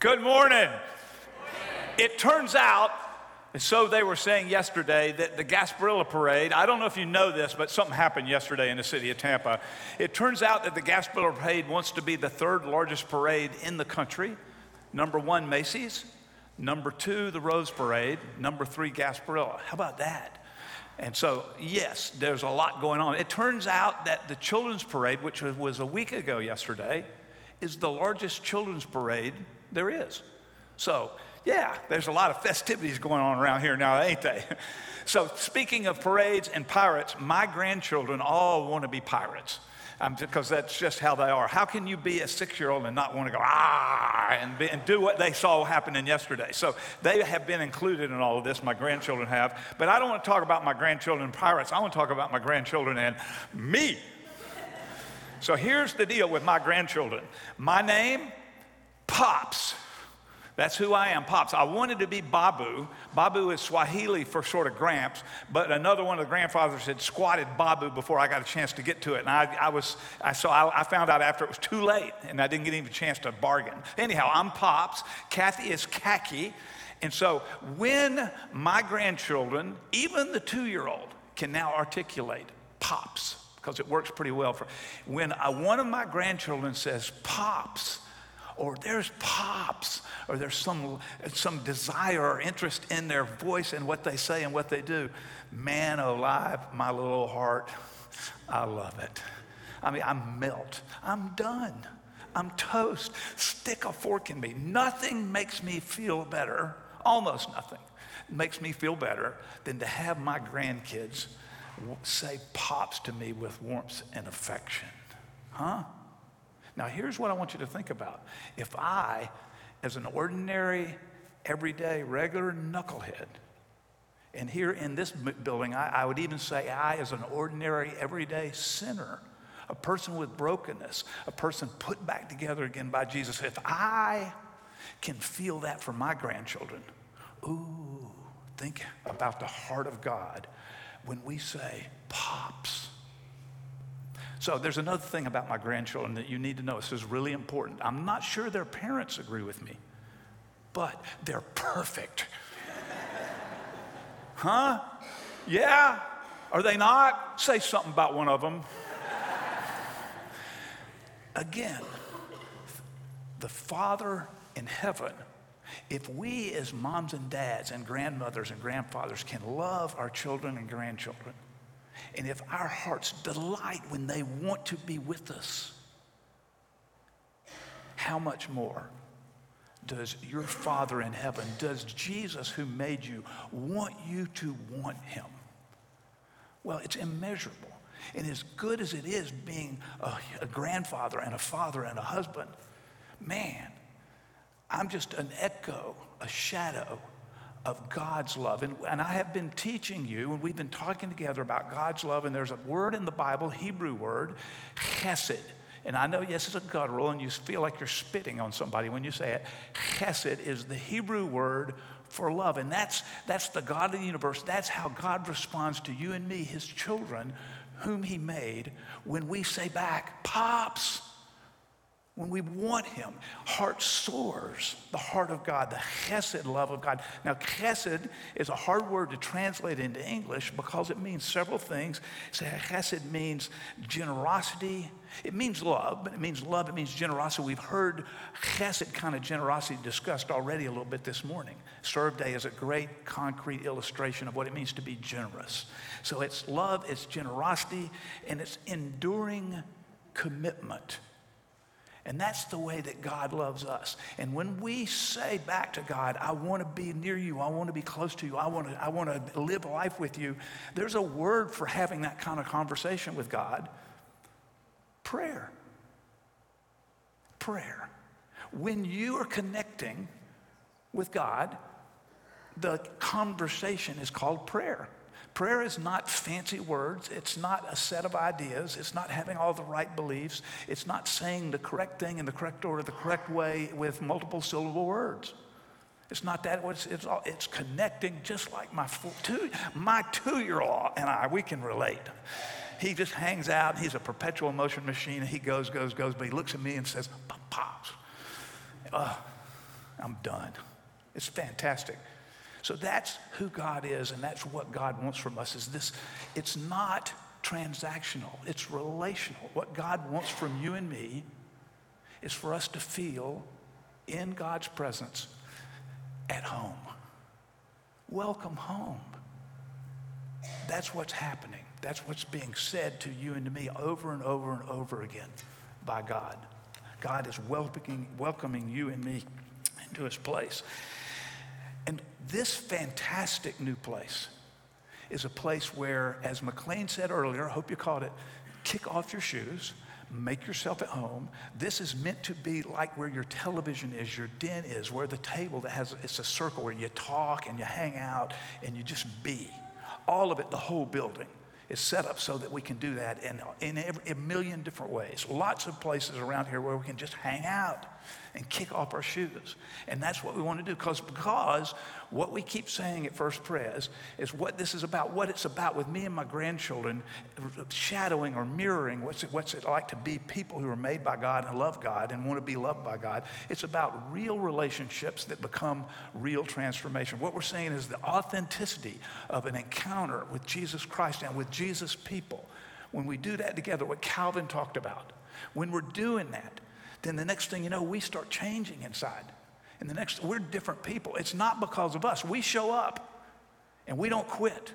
Good morning. It turns out, and so they were saying yesterday, that the Gasparilla Parade, I don't know if you know this, but something happened yesterday in the city of Tampa. It turns out that the Gasparilla Parade wants to be the third largest parade in the country. Number one, Macy's. Number two, the Rose Parade. Number three, Gasparilla. How about that? And so, yes, there's a lot going on. It turns out that the Children's Parade, which was a week ago yesterday, is the largest children's parade there is. So, yeah, there's a lot of festivities going on around here now, ain't they? So, speaking of parades and pirates, my grandchildren all want to be pirates because that's just how they are. How can you be a six year old and not want to go, ah, and, be, and do what they saw happening yesterday? So they have been included in all of this, my grandchildren have. But I don't want to talk about my grandchildren and pirates, I want to talk about my grandchildren and me. So here's the deal with my grandchildren my name, Pops. That's who I am, Pops. I wanted to be Babu. Babu is Swahili for sort of Gramps, but another one of the grandfathers had squatted Babu before I got a chance to get to it. And I, I was, I, so I, I found out after it was too late, and I didn't get even a chance to bargain. Anyhow, I'm Pops. Kathy is Khaki. And so when my grandchildren, even the two year old, can now articulate Pops, because it works pretty well for when I, one of my grandchildren says Pops, or there's pops, or there's some, some desire or interest in their voice and what they say and what they do. Man alive, my little heart, I love it. I mean, I melt. I'm done. I'm toast. Stick a fork in me. Nothing makes me feel better, almost nothing, makes me feel better than to have my grandkids say pops to me with warmth and affection. Huh? Now, here's what I want you to think about. If I, as an ordinary, everyday, regular knucklehead, and here in this building, I, I would even say I, as an ordinary, everyday sinner, a person with brokenness, a person put back together again by Jesus, if I can feel that for my grandchildren, ooh, think about the heart of God when we say, Pops. So there's another thing about my grandchildren that you need to know. This is really important. I'm not sure their parents agree with me, but they're perfect. huh? Yeah? Are they not? Say something about one of them. Again, the Father in heaven, if we as moms and dads and grandmothers and grandfathers can love our children and grandchildren, and if our hearts delight when they want to be with us, how much more does your Father in heaven, does Jesus who made you, want you to want him? Well, it's immeasurable. And as good as it is being a, a grandfather and a father and a husband, man, I'm just an echo, a shadow of God's love. And, and I have been teaching you, and we've been talking together about God's love, and there's a word in the Bible, Hebrew word, chesed. And I know, yes, it's a guttural, and you feel like you're spitting on somebody when you say it. Chesed is the Hebrew word for love. And that's, that's the God of the universe. That's how God responds to you and me, his children, whom he made, when we say back, Pops when we want him. Heart soars, the heart of God, the chesed love of God. Now, chesed is a hard word to translate into English because it means several things. So chesed means generosity. It means love, but it means love, it means generosity. We've heard chesed kind of generosity discussed already a little bit this morning. Serve Day is a great concrete illustration of what it means to be generous. So it's love, it's generosity, and it's enduring commitment and that's the way that God loves us. And when we say back to God, I want to be near you, I want to be close to you, I want to, I want to live life with you, there's a word for having that kind of conversation with God prayer. Prayer. When you are connecting with God, the conversation is called prayer. Prayer is not fancy words. It's not a set of ideas. It's not having all the right beliefs. It's not saying the correct thing in the correct order, the correct way with multiple syllable words. It's not that. It's, it's, all, it's connecting just like my two, my two-year-old and I, we can relate. He just hangs out. He's a perpetual motion machine. He goes, goes, goes, but he looks at me and says, Pops. Uh, I'm done. It's fantastic. So that's who God is, and that's what God wants from us. Is this? It's not transactional. It's relational. What God wants from you and me is for us to feel in God's presence at home. Welcome home. That's what's happening. That's what's being said to you and to me over and over and over again by God. God is welcoming, welcoming you and me into his place. And this fantastic new place is a place where, as McLean said earlier, I hope you caught it, kick off your shoes, make yourself at home. This is meant to be like where your television is, your den is, where the table that has, it's a circle where you talk and you hang out and you just be. All of it, the whole building is set up so that we can do that in, in every, a million different ways. Lots of places around here where we can just hang out and kick off our shoes. And that's what we want to do because, because what we keep saying at First Pres is what this is about, what it's about with me and my grandchildren, shadowing or mirroring what's it, what's it like to be people who are made by God and love God and want to be loved by God. It's about real relationships that become real transformation. What we're saying is the authenticity of an encounter with Jesus Christ and with Jesus' people. When we do that together, what Calvin talked about, when we're doing that, then the next thing you know, we start changing inside. And the next, we're different people. It's not because of us. We show up and we don't quit.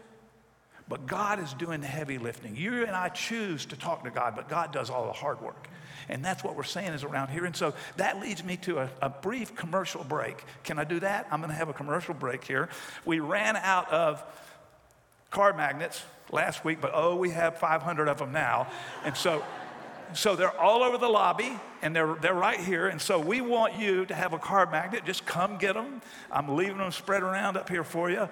But God is doing the heavy lifting. You and I choose to talk to God, but God does all the hard work. And that's what we're saying is around here. And so that leads me to a, a brief commercial break. Can I do that? I'm going to have a commercial break here. We ran out of car magnets last week, but oh, we have 500 of them now. And so so they're all over the lobby and they're, they're right here. And so we want you to have a car magnet. Just come get them. I'm leaving them spread around up here for you.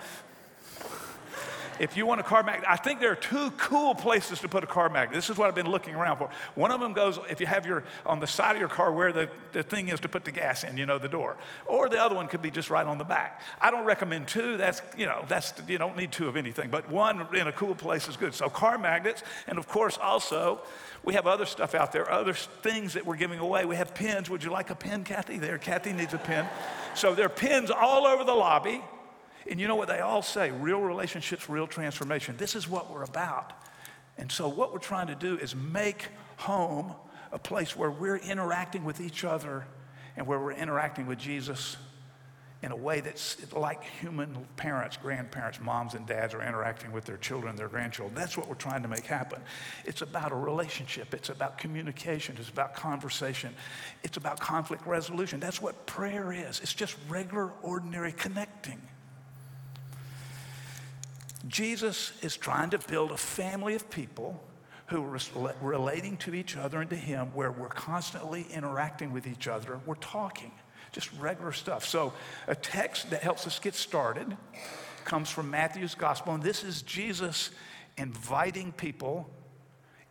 If you want a car magnet, I think there are two cool places to put a car magnet. This is what I've been looking around for. One of them goes if you have your on the side of your car where the, the thing is to put the gas in, you know, the door. Or the other one could be just right on the back. I don't recommend two. That's, you know, that's you don't need two of anything, but one in a cool place is good. So car magnets, and of course also we have other stuff out there, other things that we're giving away. We have pins. Would you like a pin, Kathy? There, Kathy needs a pin. So there are pins all over the lobby. And you know what they all say real relationships, real transformation. This is what we're about. And so, what we're trying to do is make home a place where we're interacting with each other and where we're interacting with Jesus in a way that's like human parents, grandparents, moms, and dads are interacting with their children, their grandchildren. That's what we're trying to make happen. It's about a relationship, it's about communication, it's about conversation, it's about conflict resolution. That's what prayer is. It's just regular, ordinary connecting. Jesus is trying to build a family of people who are relating to each other and to Him, where we're constantly interacting with each other, we're talking, just regular stuff. So, a text that helps us get started comes from Matthew's Gospel, and this is Jesus inviting people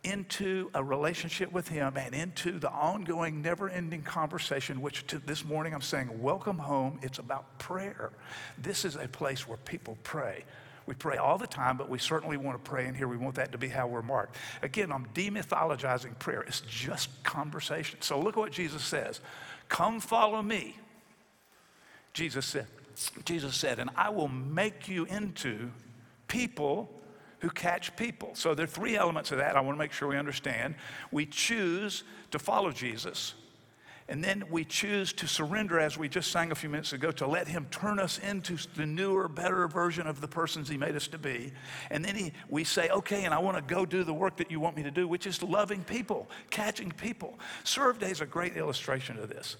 into a relationship with Him and into the ongoing, never ending conversation, which this morning I'm saying, Welcome home. It's about prayer. This is a place where people pray. We pray all the time, but we certainly want to pray in here. We want that to be how we're marked. Again, I'm demythologizing prayer. It's just conversation. So look at what Jesus says. Come follow me. Jesus said, Jesus said, and I will make you into people who catch people. So there are three elements of that I want to make sure we understand. We choose to follow Jesus. And then we choose to surrender, as we just sang a few minutes ago, to let Him turn us into the newer, better version of the persons He made us to be. And then he, we say, okay, and I want to go do the work that you want me to do, which is loving people, catching people. Serve Day is a great illustration of this.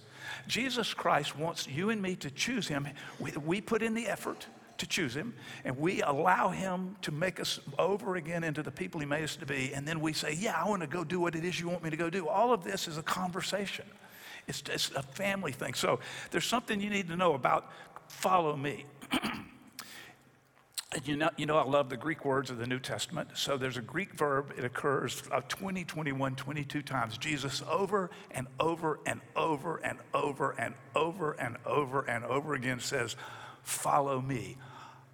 Jesus Christ wants you and me to choose Him. We, we put in the effort to choose him, and we allow him to make us over again into the people he made us to be, and then we say, Yeah, I want to go do what it is you want me to go do. All of this is a conversation. It's just a family thing. So there's something you need to know about follow me. you know, you know, I love the Greek words of the New Testament. So there's a Greek verb, it occurs uh, 20, 21, 22 times. Jesus over and over and over and over and over and over and over again says, Follow me.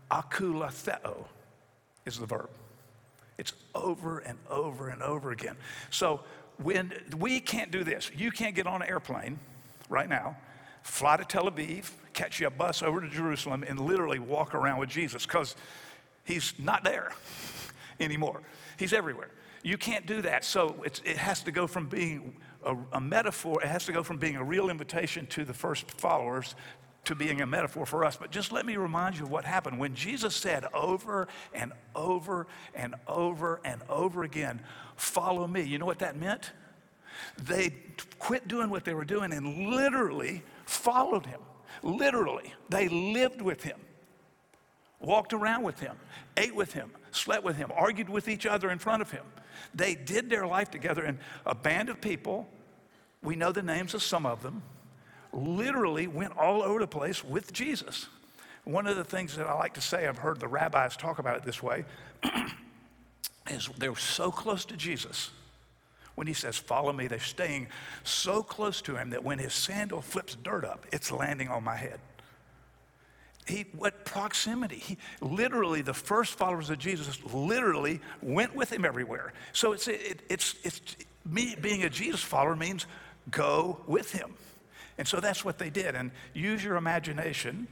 Akoloutheo is the verb. It's over and over and over again. So when we can't do this, you can't get on an airplane right now fly to Tel Aviv, catch you a bus over to Jerusalem, and literally walk around with Jesus because he's not there anymore. He's everywhere. You can't do that. So it has to go from being a, a, metaphor, it has to go from being a real invitation to the first followers to being a metaphor for us. But just let me remind you of what happened. When Jesus said over and over and over and over again, Follow me, you know what that meant? They quit doing what they were doing and literally followed him. Literally, they lived with him, walked around with him, ate with him, slept with him, argued with each other in front of him. They did their life together, and a band of people, we know the names of some of them, literally went all over the place with Jesus. One of the things that I like to say, I've heard the rabbis talk about it this way, is they're so close to Jesus. When he says, Follow me, they're staying so close to him that when his sandal flips dirt up, it's landing on my head. He, what proximity? He, literally, the first followers of Jesus literally went with him everywhere. So it's, it, it's, it's me being a Jesus follower means go with him. And so that's what they did. And use your imagination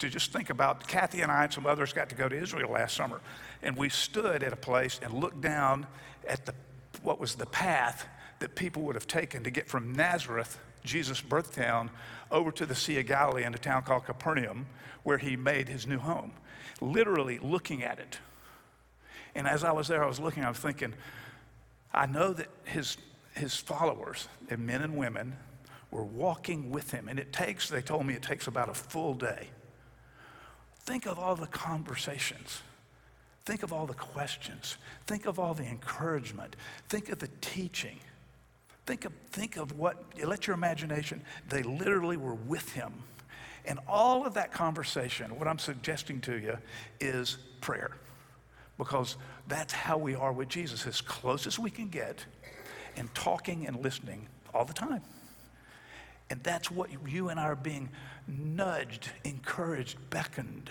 to just think about Kathy and I and some others got to go to Israel last summer. And we stood at a place and looked down at the, what was the path that people would have taken to get from Nazareth, Jesus' birth town, over to the Sea of Galilee in a town called Capernaum, where he made his new home. Literally looking at it. And as I was there, I was looking, I was thinking, I know that his, his followers, and men and women, were walking with him. And it takes, they told me, it takes about a full day. Think of all the conversations. Think of all the questions. Think of all the encouragement. Think of the teaching. Think of, think of what, let your imagination, they literally were with him. And all of that conversation, what I'm suggesting to you is prayer. Because that's how we are with Jesus, as close as we can get, and talking and listening all the time. And that's what you and I are being nudged, encouraged, beckoned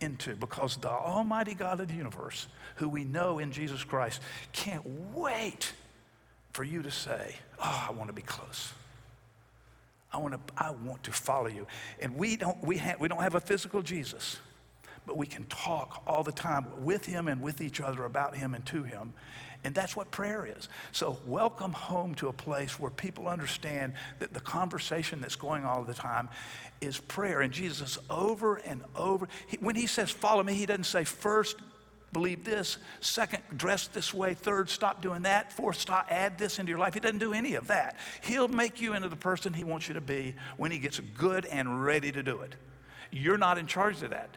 into because the Almighty God of the universe, who we know in Jesus Christ, can't wait for you to say, Oh, I want to be close. I want to, I want to follow you. And we don't, we, ha- we don't have a physical Jesus, but we can talk all the time with him and with each other about him and to him. And that's what prayer is. So, welcome home to a place where people understand that the conversation that's going all the time is prayer. And Jesus, over and over, he, when he says, Follow me, he doesn't say, First, believe this. Second, dress this way. Third, stop doing that. Fourth, stop, add this into your life. He doesn't do any of that. He'll make you into the person he wants you to be when he gets good and ready to do it. You're not in charge of that.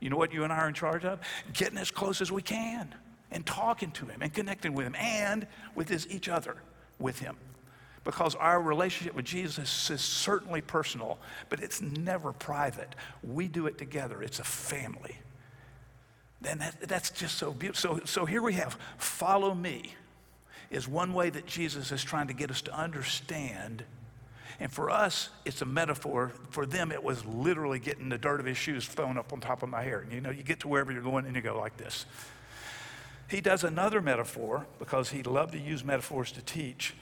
You know what you and I are in charge of? Getting as close as we can and talking to him and connecting with him and with his, each other with him. Because our relationship with Jesus is certainly personal, but it's never private. We do it together, it's a family. Then that, that's just so beautiful. So, so here we have follow me is one way that Jesus is trying to get us to understand. And for us, it's a metaphor. For them, it was literally getting the dirt of his shoes thrown up on top of my hair. You know, you get to wherever you're going and you go like this. He does another metaphor because he loved to use metaphors to teach.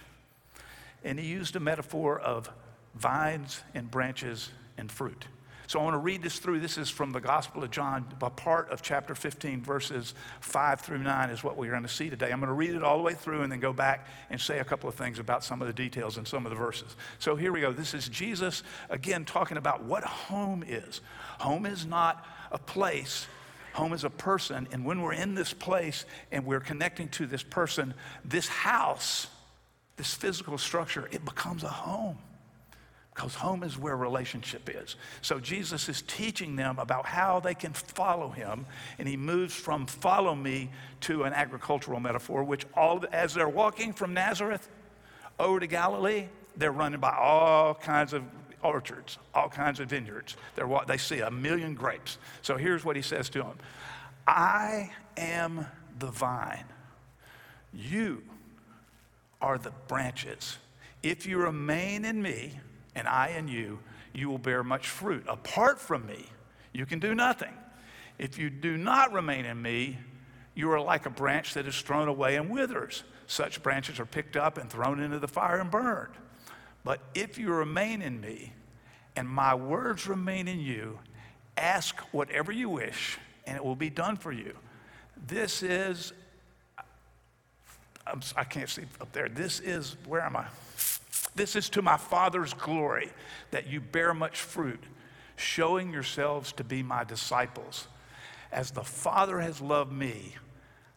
And he used a metaphor of vines and branches and fruit. So I want to read this through. This is from the Gospel of John, a part of chapter 15, verses 5 through 9 is what we're going to see today. I'm going to read it all the way through and then go back and say a couple of things about some of the details in some of the verses. So here we go. This is Jesus, again, talking about what home is. Home is not a place Home is a person, and when we're in this place and we're connecting to this person, this house, this physical structure, it becomes a home. Because home is where relationship is. So Jesus is teaching them about how they can follow him, and he moves from follow me to an agricultural metaphor, which all as they're walking from Nazareth over to Galilee, they're running by all kinds of orchards, all kinds of vineyards. They're, they see a million grapes. So here's what he says to them I am the vine, you are the branches. If you remain in me and I in you, you will bear much fruit. Apart from me, you can do nothing. If you do not remain in me, you are like a branch that is thrown away and withers. Such branches are picked up and thrown into the fire and burned. But if you remain in me and my words remain in you, ask whatever you wish and it will be done for you. This is, I'm, I can not see up there. This is, where am I? This is to my Father's glory that you bear much fruit, showing yourselves to be my disciples. As the Father has loved me,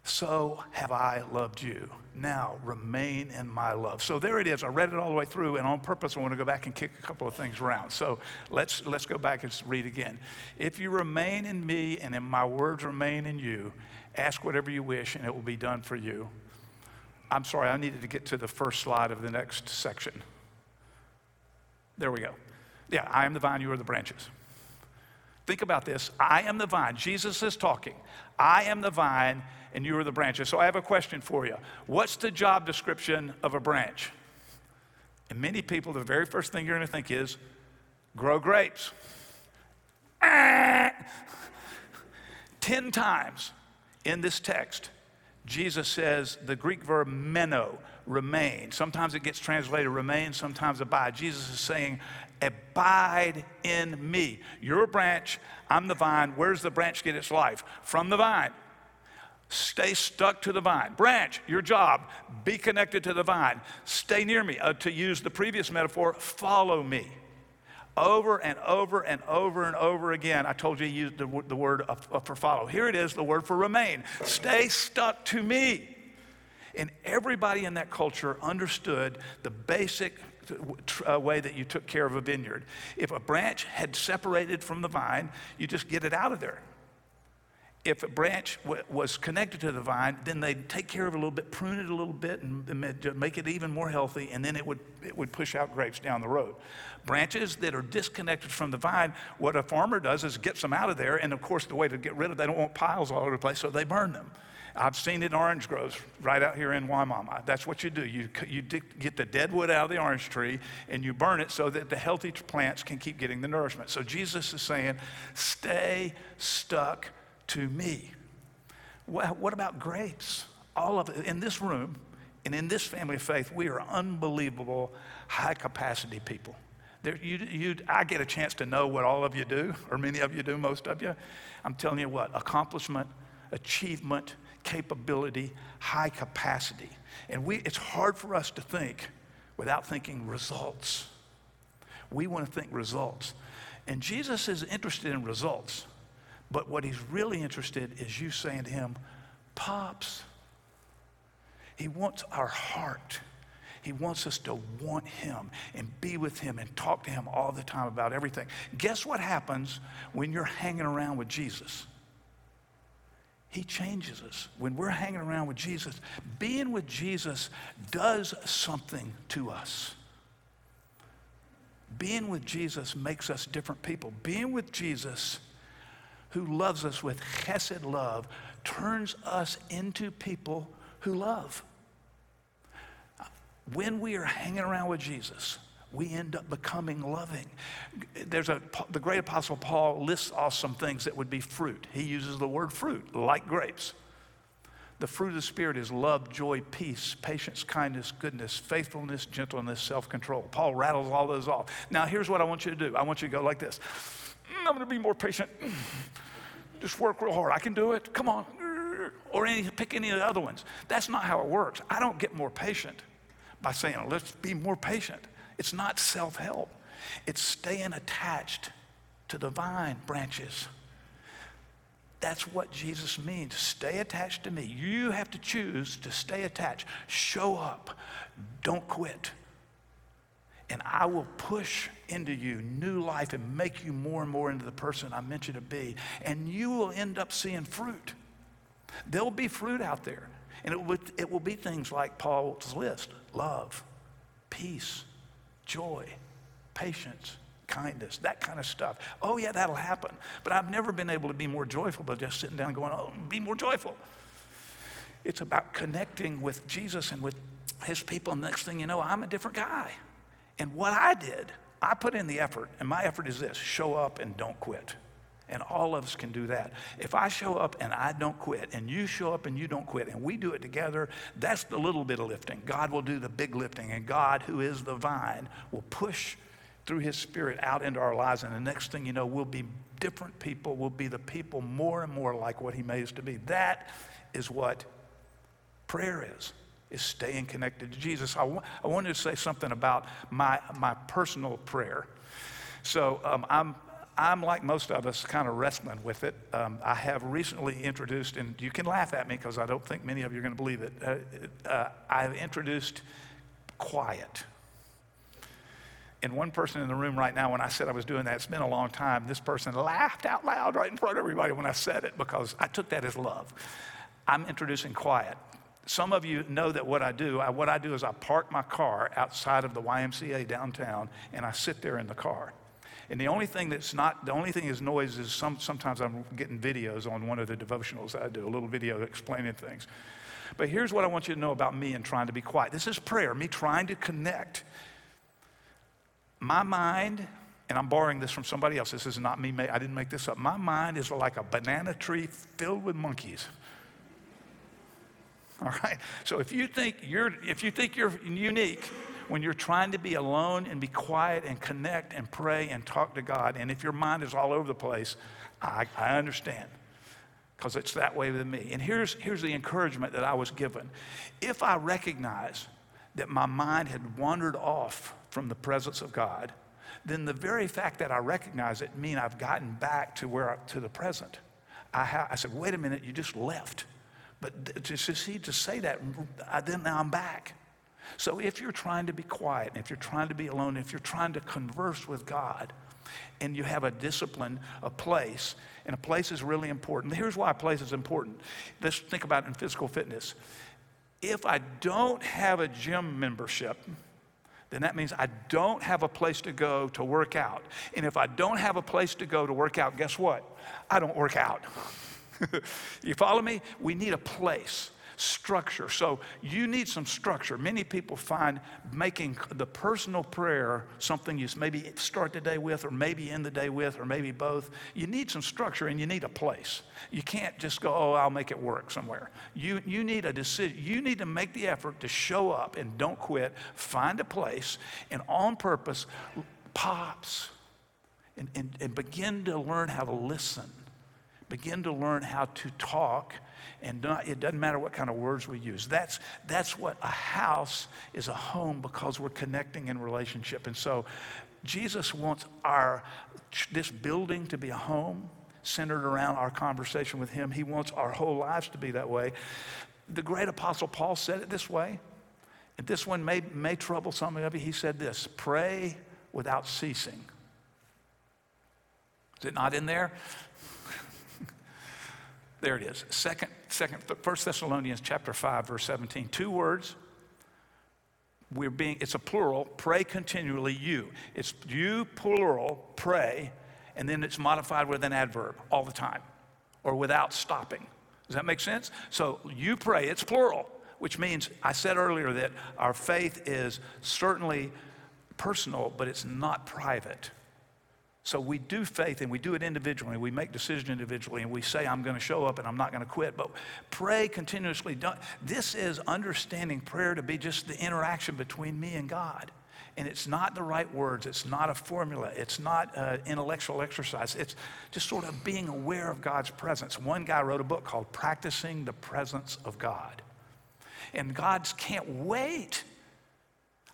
so have I loved you. Now remain in my love. So there it is. I read it all the way through, and on purpose, I want to go back and kick a couple of things around. So let's, let's go back and read again. If you remain in me and in my words remain in you, ask whatever you wish, and it will be done for you. I'm sorry, I needed to get to the first slide of the next section. There we go. Yeah, I am the vine, you are the branches. Think about this. I am the vine. Jesus is talking. I am the vine and you are the branches. So I have a question for you. What's the job description of a branch? And many people, the very first thing you're going to think is grow grapes. Ten times in this text, Jesus says the Greek verb meno, remain. Sometimes it gets translated remain, sometimes abide. Jesus is saying, abide in me. You're a branch, I'm the vine. Where's the branch get its life? From the vine. Stay stuck to the vine. Branch, your job, be connected to the vine. Stay near me. Uh, to use the previous metaphor, follow me. Over and over and over and over again, I told you to use the, the word for follow. Here it is, the word for remain. Stay stuck to me. And everybody in that culture understood the basic way that you took care of a vineyard. If a branch had separated from the vine, you just get it out of there if a branch w- was connected to the vine, then they'd take care of it a little bit, prune it a little bit, and, and make it even more healthy, and then it would, it would push out grapes down the road. Branches that are disconnected from the vine, what a farmer does is gets them out of there, and of course, the way to get rid of them, they don't want piles all over the place, so they burn them. I've seen it in orange groves right out here in Wimauma. That's what you do. You, you get the dead wood out of the orange tree and you burn it so that the healthy plants can keep getting the nourishment. So Jesus is saying, stay stuck to me. What about grapes? All of it in this room and in this family of faith, we are unbelievable, high capacity people. There, you, you, I get a chance to know what all of you do, or many of you do, most of you. I'm telling you what accomplishment, achievement, capability, high capacity. And we, it's hard for us to think without thinking results. We want to think results. And Jesus is interested in results. But what he's really interested is you saying to him, Pops. He wants our heart. He wants us to want him and be with him and talk to him all the time about everything. Guess what happens when you're hanging around with Jesus? He changes us. When we're hanging around with Jesus, being with Jesus does something to us. Being with Jesus makes us different people. Being with Jesus who loves us with chesed love turns us into people who love. When we are hanging around with Jesus, we end up becoming loving. There's a, the great apostle Paul lists off some things that would be fruit. He uses the word fruit, like grapes. The fruit of the Spirit is love, joy, peace, patience, kindness, goodness, faithfulness, gentleness, self control. Paul rattles all those off. Now, here's what I want you to do I want you to go like this mm, I'm going to be more patient. Mm, just work real hard. I can do it. Come on. Or any, pick any of the other ones. That's not how it works. I don't get more patient by saying, let's be more patient. It's not self help, it's staying attached to the vine branches. That's what Jesus means. Stay attached to me. You have to choose to stay attached. Show up. Don't quit and I will push into you new life and make you more and more into the person I meant you to be. And you will end up seeing fruit. There'll be fruit out there. And it will, it will be things like Paul's list love, peace, joy, patience, kindness, that kind of stuff. Oh, yeah, that'll happen. But I've never been able to be more joyful by just sitting down and going, oh, be more joyful. It's about connecting with Jesus and with his people. And next thing you know, I'm a different guy. And what I did, I put in the effort, and my effort is this show up and don't quit. And all of us can do that. If I show up and I don't quit, and you show up and you don't quit, and we do it together, that's the little bit of lifting. God will do the big lifting, and God, who is the vine, will push through his spirit out into our lives. And the next thing you know, we'll be different people. We'll be the people more and more like what he made us to be. That is what prayer is is staying connected to Jesus. I, w- I wanted to say something about my, my personal prayer. So um, I'm, I'm like most of us, kind of wrestling with it. Um, I have recently introduced, and you can laugh at me because I don't think many of you are going to believe it. Uh, uh, I've introduced quiet. And one person in the room right now, when I said I was doing that, it's been a long time, this person laughed out loud right in front of everybody when I said it because I took that as love. I'm introducing quiet. Some of you know that what I do, I, what I do is I park my car outside of the YMCA downtown and I sit there in the car. And the only thing that's not, the only thing is noise is some, sometimes I'm getting videos on one of the devotionals I do, a little video explaining things. But here's what I want you to know about me and trying to be quiet. This is prayer, me trying to connect. My mind, and I'm borrowing this from somebody else, this is not me, I didn't make this up. My mind is like a banana tree filled with monkeys. All right? So if you think you're, if you think you're unique, when you're trying to be alone and be quiet and connect and pray and talk to God, and if your mind is all over the place, I, I understand because it's that way with me. And here's, here's the encouragement that I was given. If I recognize that my mind had wandered off from the presence of God, then the very fact that I recognize it mean I've gotten back to where to the present. I, ha- I said, wait a minute, you just left. But to see to say that, I, then now I'm back. So if you're trying to be quiet, if you're trying to be alone, if you're trying to converse with God, and you have a discipline, a place, and a place is really important. Here's why a place is important. Let's think about in physical fitness. If I don't have a gym membership, then that means I don't have a place to go to work out. And if I don't have a place to go to work out, guess what? I don't work out. you follow me? We need a place, structure. So you need some structure. Many people find making the personal prayer something you maybe start the day with, or maybe end the day with, or maybe both. You need some structure and you need a place. You can't just go, oh, I'll make it work somewhere. You, you need a decision. You need to make the effort to show up and don't quit. Find a place and on purpose, pops. And, and, and begin to learn how to listen begin to learn how to talk and not, it doesn't matter what kind of words we use. That's, that's what a house is a home because we're connecting in relationship. And so jesus wants our this building to be a home centered around our conversation with him. He wants our whole lives to be that way. The great apostle paul said it this way and this one may, may trouble some of you. He said this pray without ceasing. Is it not in there there it is. Second, second, First Thessalonians chapter 5, verse 17. Two words. We're being, it's a plural, pray continually, you. It's you, plural, pray, and then it's modified with an adverb all the time or without stopping. Does that make sense? So you pray, it's plural, which means I said earlier that our faith is certainly personal, but it's not private. So we do faith and we do it individually. We make decisions individually and we say, I'm going to show up and I'm not going to quit. But pray continuously. This is understanding prayer to be just the interaction between me and God. And it's not the right words. It's not a formula. It's not an intellectual exercise. It's just sort of being aware of God's presence. One guy wrote a book called Practicing the Presence of God. And God's can't wait.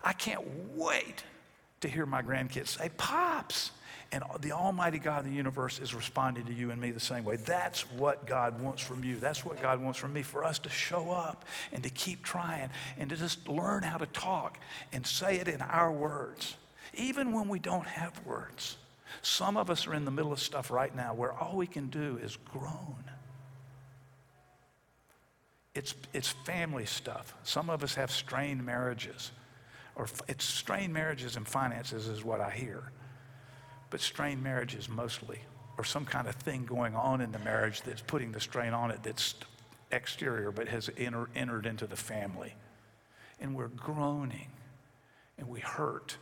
I can't wait to hear my grandkids say, Pops, and the Almighty God of the universe is responding to you and me the same way. That's what God wants from you. That's what God wants from me for us to show up and to keep trying and to just learn how to talk and say it in our words, even when we don't have words. Some of us are in the middle of stuff right now where all we can do is groan. It's, it's family stuff. Some of us have strained marriages, or it's strained marriages and finances, is what I hear but strained marriages mostly, or some kind of thing going on in the marriage that's putting the strain on it that's exterior but has enter, entered into the family. And we're groaning and we hurt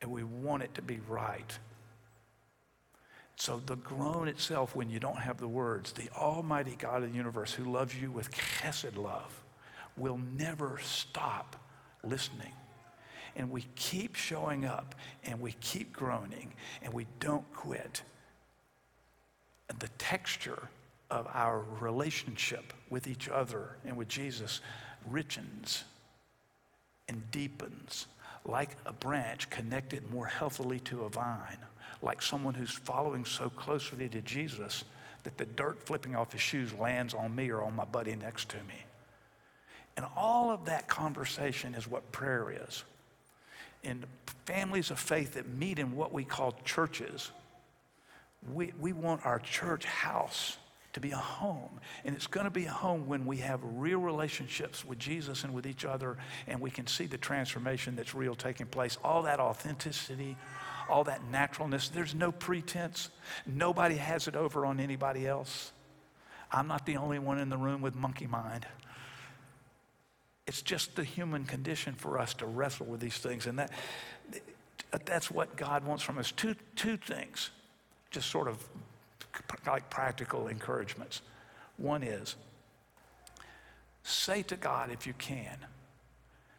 and we want it to be right. So the groan itself, when you don't have the words, the Almighty God of the universe who loves you with chesed love, will never stop listening. And we keep showing up and we keep groaning and we don't quit. And the texture of our relationship with each other and with Jesus richens and deepens like a branch connected more healthily to a vine, like someone who's following so closely to Jesus that the dirt flipping off his shoes lands on me or on my buddy next to me. And all of that conversation is what prayer is. In families of faith that meet in what we call churches, we, we want our church house to be a home. And it's going to be a home when we have real relationships with Jesus and with each other, and we can see the transformation that's real taking place. All that authenticity, all that naturalness. There's no pretense. Nobody has it over on anybody else. I'm not the only one in the room with monkey mind. It's just the human condition for us to wrestle with these things. And that, that's what God wants from us. Two, two things, just sort of like practical encouragements. One is say to God, if you can,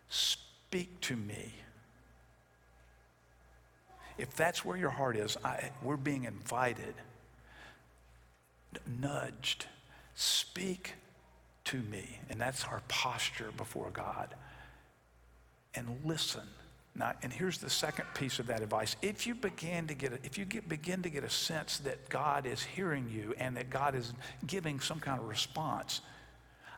speak to me. If that's where your heart is, I, we're being invited, nudged, speak to me. And that's our posture before God. And listen now, and here's the second piece of that advice. If you begin to get, a, if you get, begin to get a sense that God is hearing you and that God is giving some kind of response,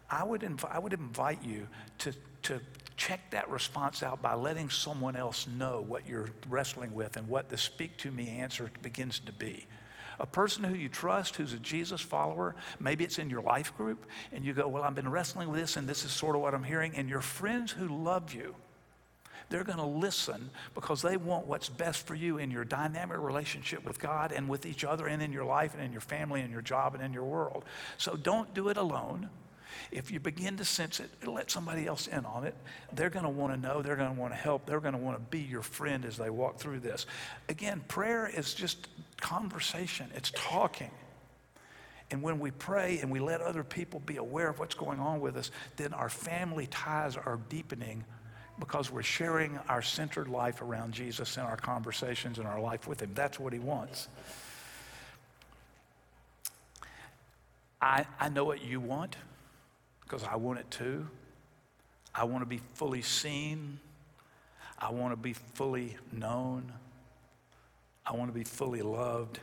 I would, inv- I would invite you to, to check that response out by letting someone else know what you're wrestling with and what the speak to me answer begins to be. A person who you trust, who's a Jesus follower, maybe it's in your life group, and you go, Well, I've been wrestling with this, and this is sort of what I'm hearing. And your friends who love you, they're going to listen because they want what's best for you in your dynamic relationship with God and with each other and in your life and in your family and your job and in your world. So don't do it alone. If you begin to sense it, let somebody else in on it. They're going to want to know, they're going to want to help, they're going to want to be your friend as they walk through this. Again, prayer is just conversation, it's talking. And when we pray and we let other people be aware of what's going on with us, then our family ties are deepening because we're sharing our centered life around Jesus in our conversations and our life with Him. That's what He wants. I, I know what you want because I want it too. I want to be fully seen. I want to be fully known. I want to be fully loved.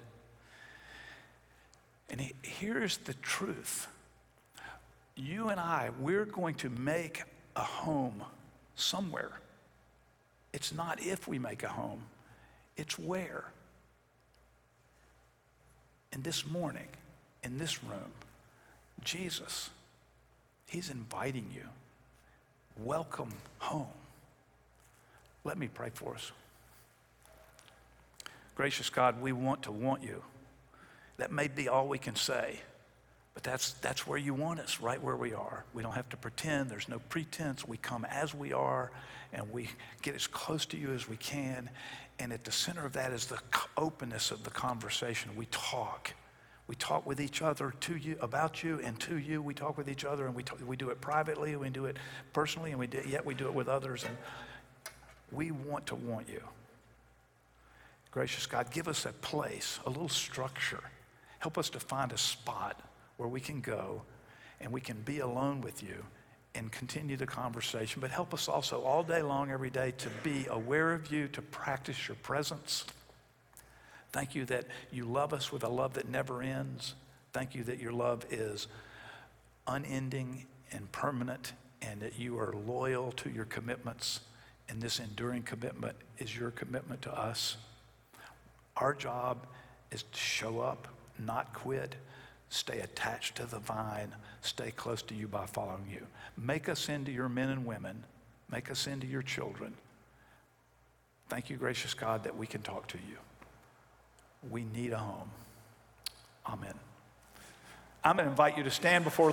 And he, here's the truth you and I, we're going to make a home somewhere. It's not if we make a home, it's where. And this morning, in this room, Jesus, He's inviting you. Welcome home. Let me pray for us. Gracious God, we want to want you. That may be all we can say. But that's, that's where you want us, right where we are. We don't have to pretend. There's no pretense. We come as we are, and we get as close to you as we can. And at the center of that is the openness of the conversation. We talk. We talk with each other to you about you and to you. We talk with each other, and we, talk, we do it privately, we do it personally, and we do, yet we do it with others. And we want to want you. Gracious God, give us a place, a little structure. Help us to find a spot where we can go and we can be alone with you and continue the conversation. But help us also all day long, every day, to be aware of you, to practice your presence. Thank you that you love us with a love that never ends. Thank you that your love is unending and permanent, and that you are loyal to your commitments. And this enduring commitment is your commitment to us. Our job is to show up, not quit Stay attached to the vine. Stay close to you by following you. Make us into your men and women. Make us into your children. Thank you, gracious God, that we can talk to you. We need a home. Amen. I'm going to invite you to stand before.